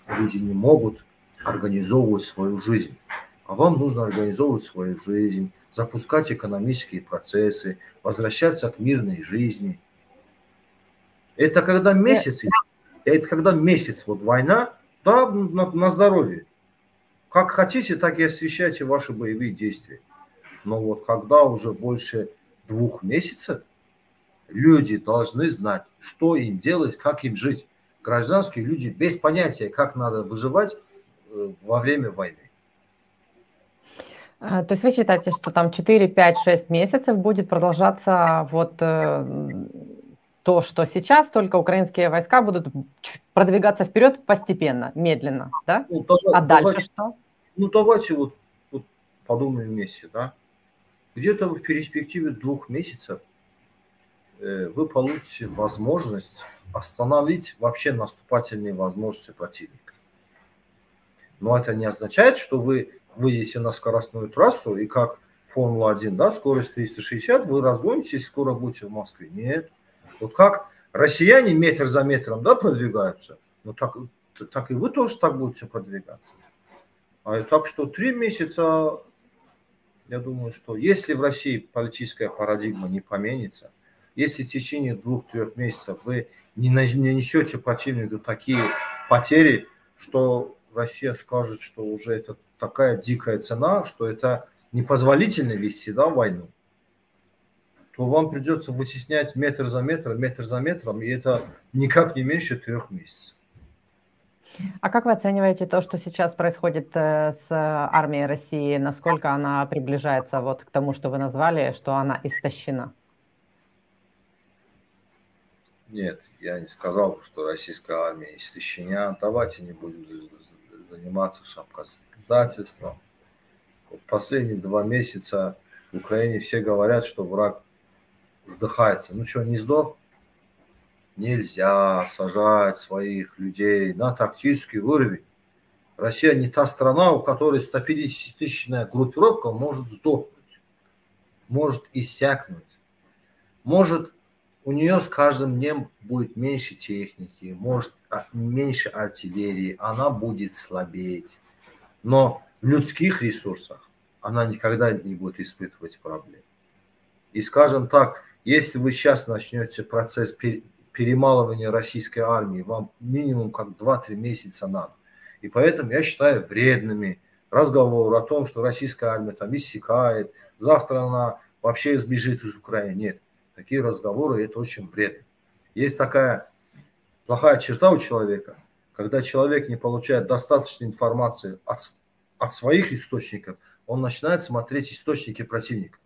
Люди не могут организовывать свою жизнь. А вам нужно организовывать свою жизнь, запускать экономические процессы, возвращаться к мирной жизни. Это когда месяц, это когда месяц, вот война, да, на, на здоровье. Как хотите, так и освещайте ваши боевые действия. Но вот когда уже больше двух месяцев, люди должны знать, что им делать, как им жить. Гражданские люди без понятия, как надо выживать э, во время войны. А, то есть вы считаете, что там 4, 5, 6 месяцев будет продолжаться вот э, то, что сейчас, только украинские войска будут продвигаться вперед постепенно, медленно, да? Ну, давай, а дальше давайте, что? Ну, давайте вот, вот подумаем вместе, да? Где-то в перспективе двух месяцев э, вы получите возможность остановить вообще наступательные возможности противника. Но это не означает, что вы выйдете на скоростную трассу и как Формула-1, да, скорость 360, вы разгонитесь, скоро будете в Москве. Нет. Вот как россияне метр за метром да, продвигаются, ну так, так и вы тоже так будете продвигаться. А так что три месяца, я думаю, что если в России политическая парадигма не поменится, если в течение двух-трех месяцев вы не нанесете противнику такие потери, что Россия скажет, что уже это такая дикая цена, что это непозволительно вести да, войну, то вам придется вытеснять метр за метром, метр за метром, и это никак не меньше трех месяцев. А как вы оцениваете то, что сейчас происходит э, с армией России? Насколько она приближается вот к тому, что вы назвали, что она истощена? Нет, я не сказал, что российская армия истощена. Давайте не будем заниматься шапкозакидательством. Вот последние два месяца в Украине все говорят, что враг вздыхается. Ну что, не сдох? Нельзя сажать своих людей на тактический уровень. Россия не та страна, у которой 150-тысячная группировка может сдохнуть, может иссякнуть, может у нее с каждым днем будет меньше техники, может а, меньше артиллерии, она будет слабеть. Но в людских ресурсах она никогда не будет испытывать проблем. И скажем так, если вы сейчас начнете процесс перемалывания российской армии, вам минимум как 2-3 месяца надо. И поэтому я считаю вредными разговоры о том, что российская армия там иссякает, завтра она вообще сбежит из Украины. Нет, такие разговоры это очень вредно. Есть такая плохая черта у человека, когда человек не получает достаточной информации от, от своих источников, он начинает смотреть источники противника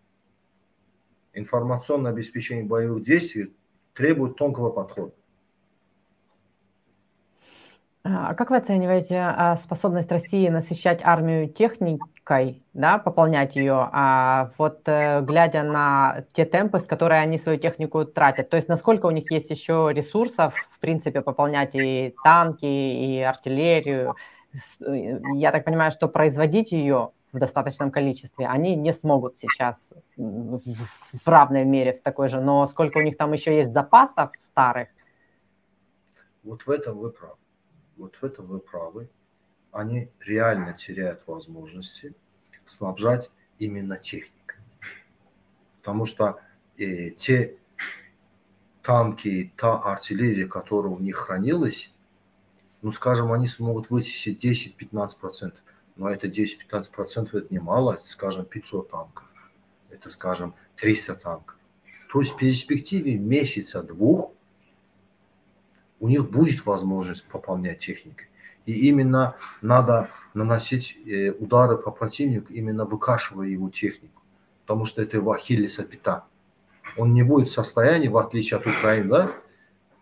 информационное обеспечение боевых действий требует тонкого подхода. А как вы оцениваете а, способность России насыщать армию техникой, да, пополнять ее, а вот э, глядя на те темпы, с которыми они свою технику тратят, то есть насколько у них есть еще ресурсов, в принципе, пополнять и танки, и артиллерию, э, я так понимаю, что производить ее в достаточном количестве, они не смогут сейчас в равной мере в такой же, но сколько у них там еще есть запасов старых. Вот в этом вы правы. Вот в этом вы правы. Они реально теряют возможности снабжать именно техникой. Потому что э, те танки, та артиллерия, которая у них хранилась, ну, скажем, они смогут вытесить 10-15% но это 10-15% это немало, скажем, 500 танков. это, скажем, 300 танков. То есть в перспективе месяца-двух у них будет возможность пополнять техникой. И именно надо наносить э, удары по противнику, именно выкашивая его технику. Потому что это его ахиллеса пята. Он не будет в состоянии, в отличие от Украины, да,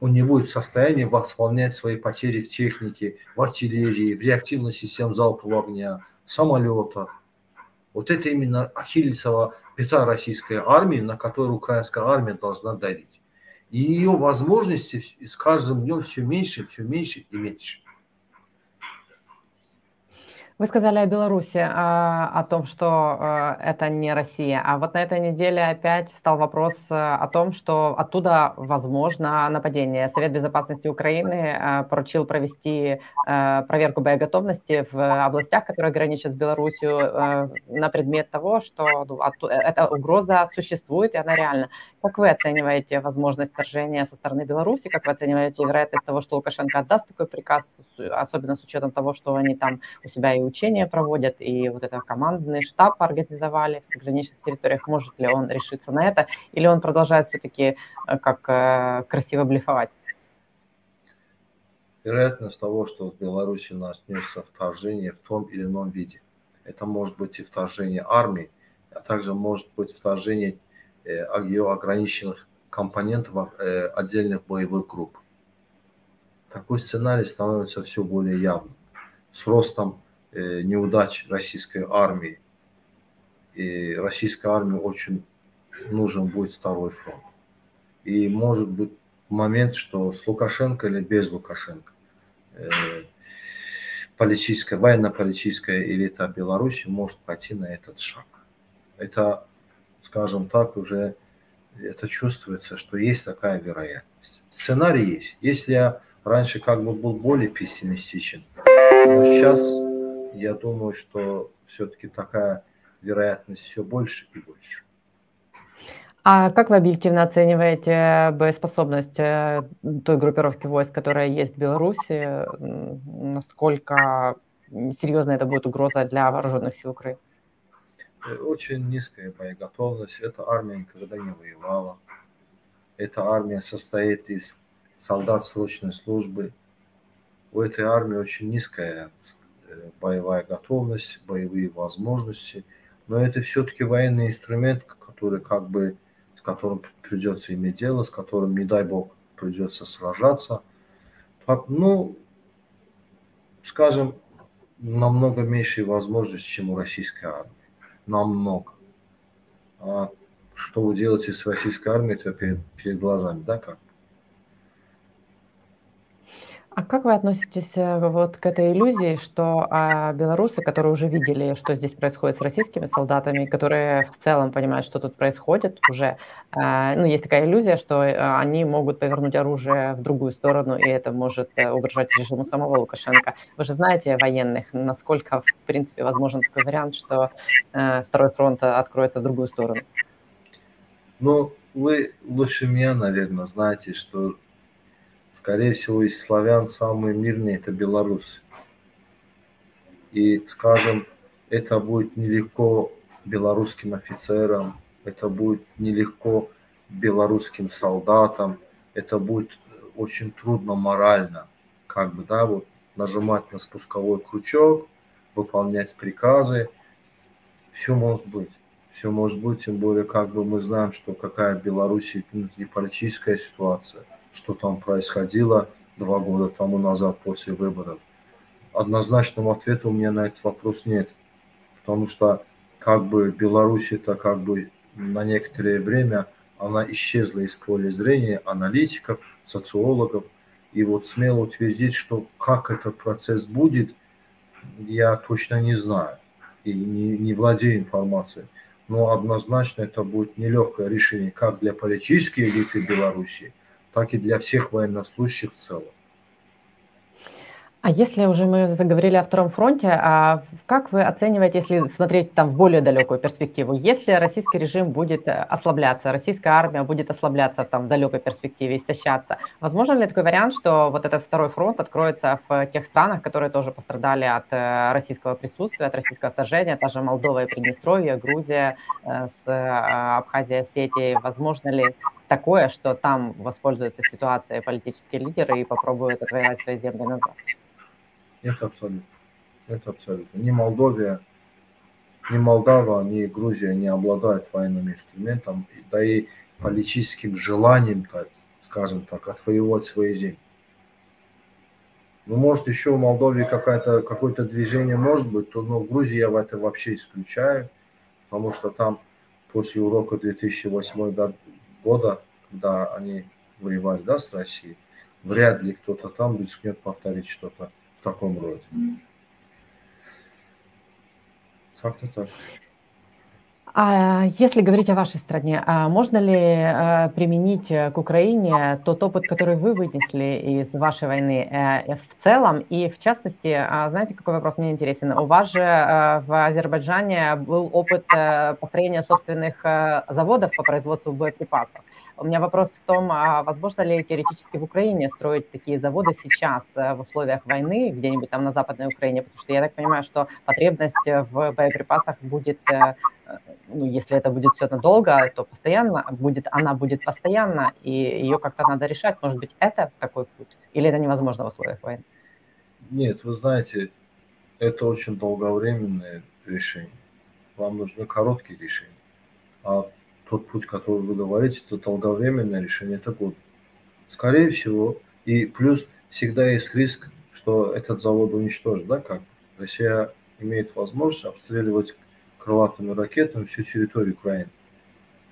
он не будет в состоянии восполнять свои потери в технике, в артиллерии, в реактивной системе залпового огня, в самолетах. Вот это именно ахиллесова пята российской армии, на которую украинская армия должна давить. И ее возможности с каждым днем все меньше, все меньше и меньше. Вы сказали о Беларуси, а, о том, что а, это не Россия. А вот на этой неделе опять встал вопрос а, о том, что оттуда возможно нападение. Совет безопасности Украины поручил провести проверку боеготовности в областях, которые граничат с Беларусью, на предмет того, что ну, эта угроза существует и она реальна. Как вы оцениваете возможность вторжения со стороны Беларуси? Как вы оцениваете вероятность того, что Лукашенко отдаст такой приказ, особенно с учетом того, что они там у себя и учения проводят, и вот это командный штаб организовали в пограничных территориях. Может ли он решиться на это? Или он продолжает все-таки э, как э, красиво блефовать? Вероятность того, что в Беларуси начнется вторжение в том или ином виде. Это может быть и вторжение армии, а также может быть вторжение Э, ее ограниченных компонентов отдельных боевых групп. Такой сценарий становится все более явным. С ростом неудач российской армии. И российской армии очень нужен будет второй фронт. И может быть момент, что с Лукашенко или без Лукашенко политическая, военно-политическая элита Беларуси может пойти на этот шаг. Это скажем так, уже это чувствуется, что есть такая вероятность. Сценарий есть. Если я раньше как бы был более пессимистичен, но сейчас я думаю, что все-таки такая вероятность все больше и больше. А как вы объективно оцениваете боеспособность э, той группировки войск, которая есть в Беларуси? Насколько серьезна это будет угроза для вооруженных сил Украины? очень низкая боеготовность. Эта армия никогда не воевала. Эта армия состоит из солдат срочной службы. У этой армии очень низкая э, боевая готовность, боевые возможности. Но это все-таки военный инструмент, который как бы, с которым придется иметь дело, с которым, не дай бог, придется сражаться. Ну, скажем, намного меньшие возможности, чем у российской армии намного. А что вы делаете с российской армией, это перед, перед глазами, да, как? А как вы относитесь э, вот к этой иллюзии, что а, белорусы, которые уже видели, что здесь происходит с российскими солдатами, которые в целом понимают, что тут происходит уже, а, ну, есть такая иллюзия, что а, они могут повернуть оружие в другую сторону, и это может а, угрожать режиму самого Лукашенко. Вы же знаете военных, насколько, в принципе, возможен такой вариант, что а, второй фронт откроется в другую сторону? Ну, вы лучше меня, наверное, знаете, что скорее всего, из славян самые мирные – это белорусы. И, скажем, это будет нелегко белорусским офицерам, это будет нелегко белорусским солдатам, это будет очень трудно морально, как бы, да, вот нажимать на спусковой крючок, выполнять приказы, все может быть. Все может быть, тем более, как бы мы знаем, что какая в Беларуси политическая ситуация – что там происходило два года тому назад после выборов. Однозначного ответа у меня на этот вопрос нет, потому что как бы Беларусь это как бы на некоторое время она исчезла из поля зрения аналитиков, социологов, и вот смело утвердить, что как этот процесс будет, я точно не знаю и не, не владею информацией. Но однозначно это будет нелегкое решение как для политической элиты Беларуси, так и для всех военнослужащих в целом. А если уже мы заговорили о втором фронте, а как вы оцениваете, если смотреть там в более далекую перспективу, если российский режим будет э, ослабляться, российская армия будет ослабляться в там далекой перспективе, истощаться, возможно ли такой вариант, что вот этот второй фронт откроется в тех странах, которые тоже пострадали от э, российского присутствия, от российского вторжения, та же Молдова и Приднестровье, Грузия э, с Абхазией, Осетией, возможно ли такое, что там воспользуются ситуацией политические лидеры и попробуют отвоевать свои земли назад? Это абсолютно. Это абсолютно. Ни Молдовия, ни Молдава, ни Грузия не обладают военным инструментом, да и политическим желанием, так, скажем так, отвоевать свои земли. Ну, может, еще в Молдове какое-то какое движение может быть, то, но в Грузии я в это вообще исключаю, потому что там после урока 2008 года, когда они воевали да, с Россией, вряд ли кто-то там рискнет повторить что-то в таком роде. Как-то так. А если говорить о вашей стране, а можно ли э, применить к Украине тот опыт, который вы вынесли из вашей войны э, в целом? И в частности, э, знаете, какой вопрос мне интересен? У вас же э, в Азербайджане был опыт э, построения собственных э, заводов по производству боеприпасов. У меня вопрос в том, а возможно ли теоретически в Украине строить такие заводы сейчас э, в условиях войны, где-нибудь там на Западной Украине? Потому что я так понимаю, что потребность в боеприпасах будет, э, э, ну, если это будет все надолго, то постоянно будет, она будет постоянно, и ее как-то надо решать. Может быть, это такой путь? Или это невозможно в условиях войны? Нет, вы знаете, это очень долговременное решение. Вам нужны короткие решения. А тот путь, который вы говорите, это долговременное решение, это год. Скорее всего, и плюс всегда есть риск, что этот завод уничтожит, да, как Россия имеет возможность обстреливать крылатыми ракетами всю территорию Украины.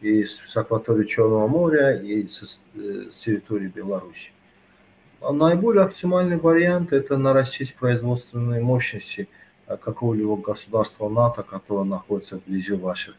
И с акватории Черного моря, и с, э, с территории Беларуси. А наиболее оптимальный вариант – это нарастить производственные мощности э, какого-либо государства НАТО, которое находится вблизи ваших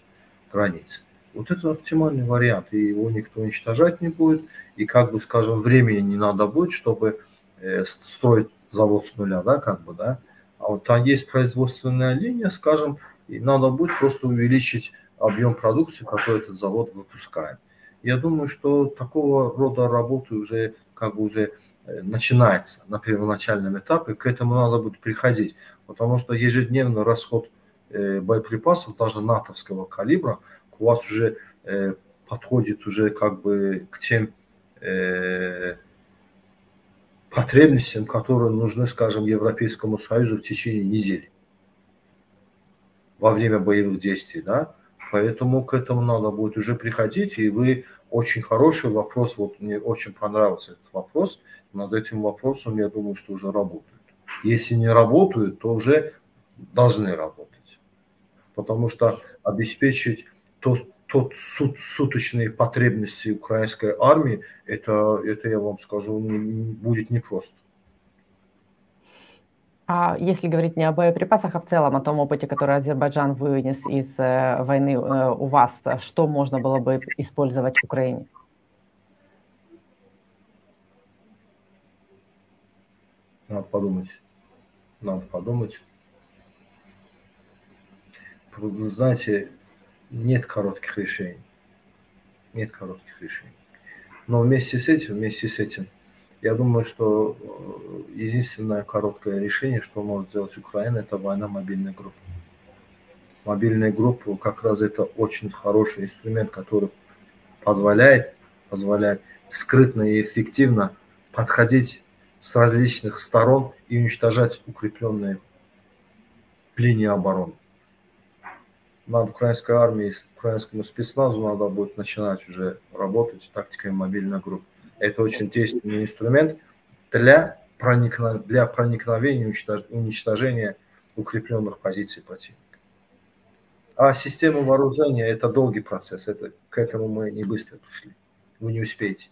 границ. Вот это оптимальный вариант, и его никто уничтожать не будет, и как бы, скажем, времени не надо будет, чтобы э, строить завод с нуля, да, как бы, да. А вот там есть производственная линия, скажем, и надо будет просто увеличить объем продукции, который этот завод выпускает. Я думаю, что такого рода работы уже как бы уже э, начинается на первоначальном этапе, к этому надо будет приходить, потому что ежедневный расход э, боеприпасов, даже натовского калибра, у вас уже э, подходит уже как бы к тем э, потребностям, которые нужны, скажем, Европейскому Союзу в течение недели. Во время боевых действий, да, поэтому к этому надо будет уже приходить, и вы очень хороший вопрос, вот мне очень понравился этот вопрос, над этим вопросом, я думаю, что уже работают. Если не работают, то уже должны работать, потому что обеспечить то, тот сут, суточные потребности украинской армии, это, это я вам скажу, не, будет непросто. А если говорить не о боеприпасах, а в целом о том опыте, который Азербайджан вынес из э, войны э, у вас, что можно было бы использовать в Украине? Надо подумать. Надо подумать. Вы знаете, нет коротких решений. Нет коротких решений. Но вместе с этим, вместе с этим, я думаю, что э, единственное короткое решение, что может сделать Украина, это война мобильной группы. Мобильная группа как раз это очень хороший инструмент, который позволяет, позволяет скрытно и эффективно подходить с различных сторон и уничтожать укрепленные линии обороны над украинской армией, украинскому спецназу надо будет начинать уже работать тактикой мобильной группы. Это очень действенный инструмент для, проникно, для проникновения и уничтожения укрепленных позиций противника. А система вооружения – это долгий процесс. Это, к этому мы не быстро пришли. Вы не успеете.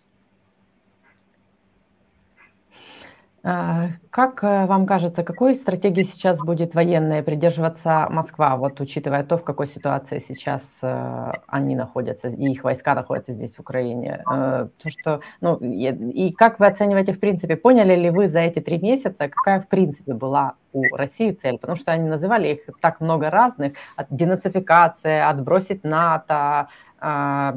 А, как э, вам кажется, какой стратегии сейчас будет военная придерживаться Москва, вот учитывая то, в какой ситуации сейчас э, они находятся, и их войска находятся здесь, в Украине? Э, то, что, ну, и, как вы оцениваете, в принципе, поняли ли вы за эти три месяца, какая, в принципе, была у России цель? Потому что они называли их так много разных, от денацификации, отбросить НАТО,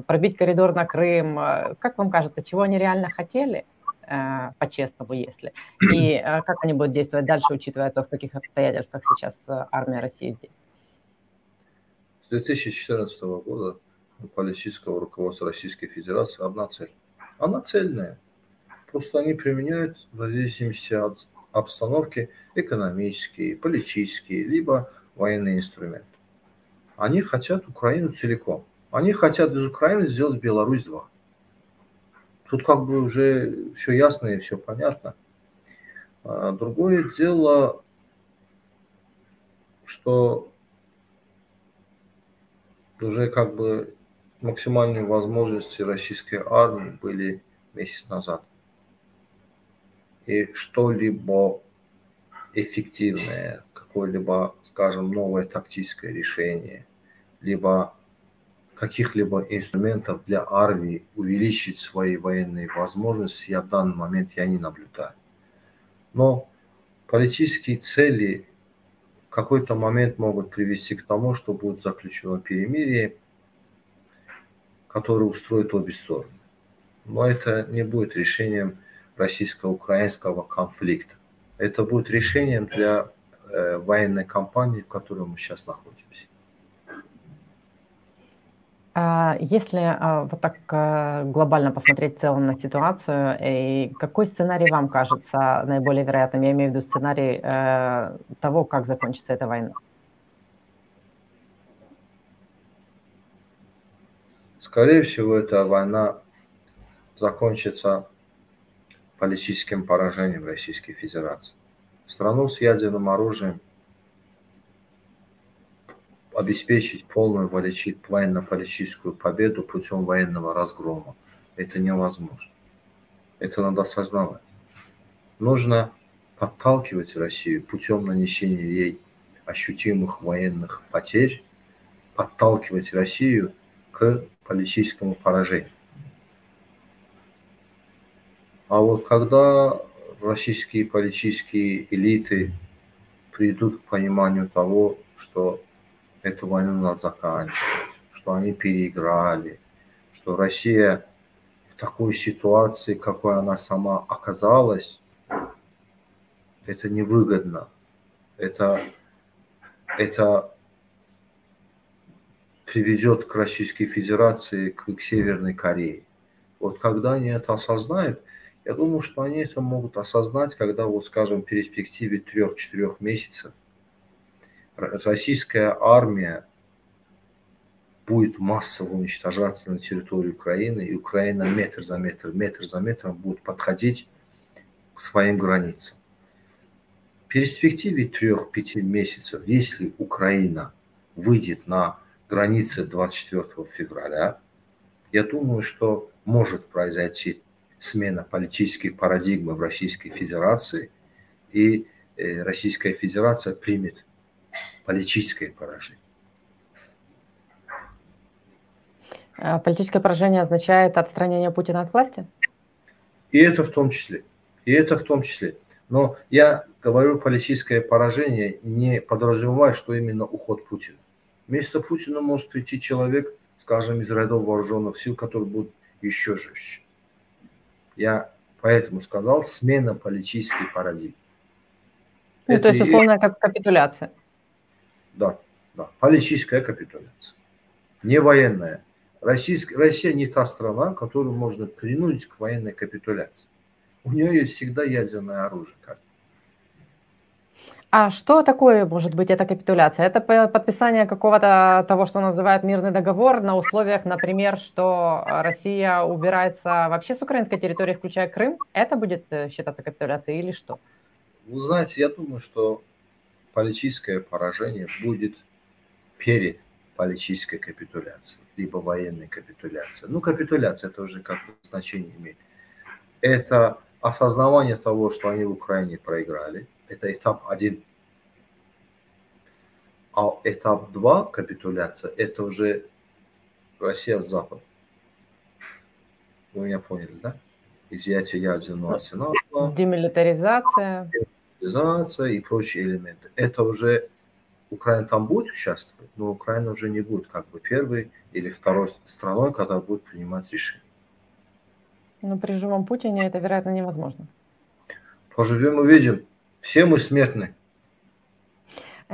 пробить коридор на Крым. Как вам кажется, чего они реально хотели? Э, по-честному, если. (clears throat) И э, как они будут действовать дальше, учитывая то, в каких обстоятельствах сейчас э, армия России здесь? С 2014 года у политического руководства Российской Федерации одна цель. Она цельная. Просто они применяют в зависимости от обстановки экономические, политические, либо военные инструменты. Они хотят Украину целиком. Они хотят из Украины сделать Беларусь-2. Тут как бы уже все ясно и все понятно. А другое дело, что уже как бы максимальные возможности российской армии были месяц назад. И что-либо эффективное, какое-либо, скажем, новое тактическое решение, либо каких-либо инструментов для армии увеличить свои военные возможности я в данный момент я не наблюдаю. Но политические цели в какой-то момент могут привести к тому, что будет заключено перемирие, которое устроит обе стороны. Но это не будет решением российско-украинского конфликта. Это будет решением для э, военной кампании, в которой мы сейчас находимся. А если а, вот так а, глобально посмотреть в целом на ситуацию, и какой сценарий вам кажется наиболее вероятным? Я имею в виду сценарий э, того, как закончится эта война. Скорее всего, эта война закончится политическим поражением Российской Федерации. Страну с ядерным оружием – обеспечить полную военно-политическую победу путем военного разгрома. Это невозможно. Это надо осознавать. Нужно подталкивать Россию путем нанесения ей ощутимых военных потерь, подталкивать Россию к политическому поражению. А вот когда российские политические элиты придут к пониманию того, что эту войну надо заканчивать, что они переиграли, что Россия в такой ситуации, какой она сама оказалась, это невыгодно. Это, это приведет к Российской Федерации, к, к Северной Корее. Вот когда они это осознают, я думаю, что они это могут осознать, когда, вот, скажем, в перспективе трех-четырех месяцев российская армия будет массово уничтожаться на территории Украины, и Украина метр за метр, метр за метром будет подходить к своим границам. В перспективе трех-пяти месяцев, если Украина выйдет на границы 24 февраля, я думаю, что может произойти смена политической парадигмы в Российской Федерации, и э, Российская Федерация примет политическое поражение. А политическое поражение означает отстранение Путина от власти? И это в том числе. И это в том числе. Но я говорю политическое поражение, не подразумевая, что именно уход Путина. Вместо Путина может прийти человек, скажем, из рядов вооруженных сил, который будет еще жестче. Я поэтому сказал смена политической парадигмы. Ну, это то есть, условно, как капитуляция. Да, да. Политическая капитуляция. Не военная. Российская, Россия не та страна, которую можно принудить к военной капитуляции. У нее есть всегда ядерное оружие. Как а что такое может быть эта капитуляция? Это подписание какого-то того, что называют мирный договор на условиях, например, что Россия убирается вообще с украинской территории, включая Крым? Это будет э, считаться капитуляцией или что? Вы знаете, я думаю, что политическое поражение будет перед политической капитуляцией, либо военной капитуляцией. Ну, капитуляция это уже как бы значение имеет. Это осознавание того, что они в Украине проиграли. Это этап один. А этап два, капитуляция, это уже Россия с Запада. Вы меня поняли, да? Изъятие ядерного арсенала. Демилитаризация. Демилитаризация и прочие элементы. Это уже Украина там будет участвовать, но Украина уже не будет как бы первой или второй страной, которая будет принимать решения. Но при живом Путине это, вероятно, невозможно. Поживем, увидим. Все мы смертны.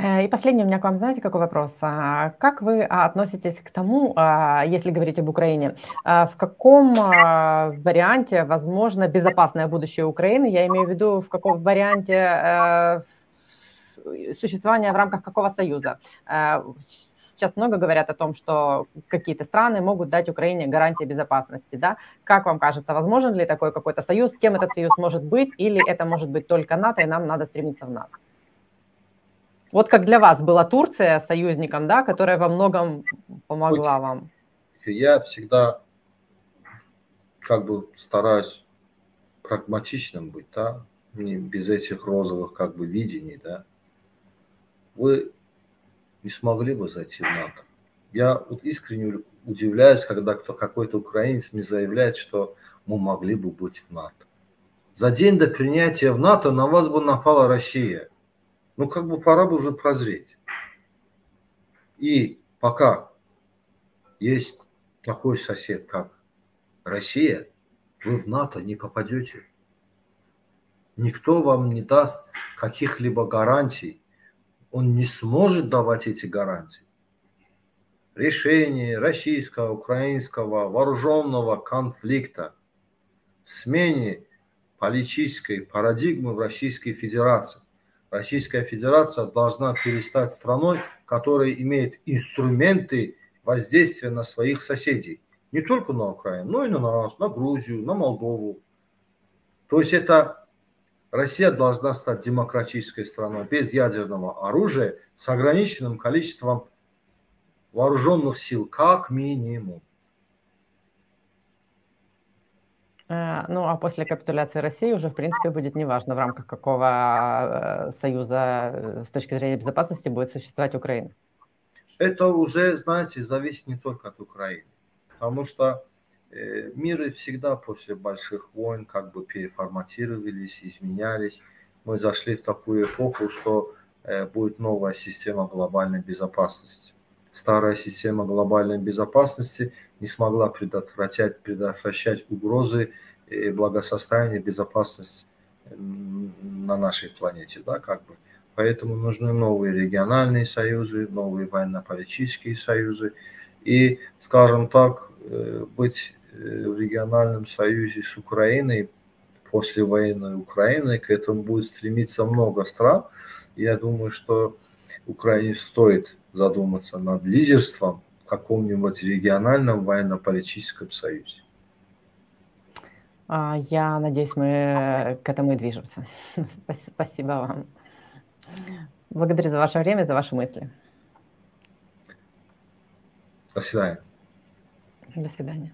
Э, и последний у меня к вам, знаете, какой вопрос? А как вы а, относитесь к тому, а, если говорить об Украине, в каком варианте возможно безопасное будущее Украины? Я имею в виду, в каком варианте э, существования в рамках какого союза? Э, сейчас много говорят о том, что какие-то страны могут дать Украине гарантии безопасности, да? Как вам кажется, возможен ли такой какой-то союз? С кем этот союз может быть? Или это может быть только НАТО, и нам надо стремиться в НАТО? Вот как для вас была Турция союзником, да, которая во многом помогла вам? Я всегда как бы стараюсь прагматичным быть, да, не без этих розовых как бы видений, да. Вы не смогли бы зайти в НАТО. Я вот искренне удивляюсь, когда кто, какой-то украинец мне заявляет, что мы могли бы быть в НАТО. За день до принятия в НАТО на вас бы напала Россия. Ну, как бы пора бы уже прозреть. И пока есть такой сосед, как Россия, вы в НАТО не попадете. Никто вам не даст каких-либо гарантий он не сможет давать эти гарантии. Решение российского, украинского вооруженного конфликта в смене политической парадигмы в Российской Федерации. Российская Федерация должна перестать страной, которая имеет инструменты воздействия на своих соседей. Не только на Украину, но и на нас, на Грузию, на Молдову. То есть это Россия должна стать демократической страной без ядерного оружия с ограниченным количеством вооруженных сил, как минимум. Э, ну, а после капитуляции России уже, в принципе, будет неважно, в рамках какого э, союза э, с точки зрения безопасности будет существовать Украина. Это уже, знаете, зависит не только от Украины. Потому что Э, миры всегда после больших войн как бы переформатировались, изменялись. Мы зашли в такую эпоху, что э, будет новая система глобальной безопасности. Старая система глобальной безопасности не смогла предотвращать, предотвращать угрозы и благосостояние, безопасность на нашей планете, да, как бы. Поэтому нужны новые региональные союзы, новые военно-политические союзы. И, скажем так, э, быть Э, в региональном союзе с Украиной, после военной Украины, к этому будет стремиться много стран. Я думаю, что Украине стоит задуматься над лидерством каком-нибудь региональном военно-политическом союзе. А, я надеюсь, мы к этому и движемся. (laughs) Спасибо вам. Благодарю за ваше время, за ваши мысли. До свидания. До свидания.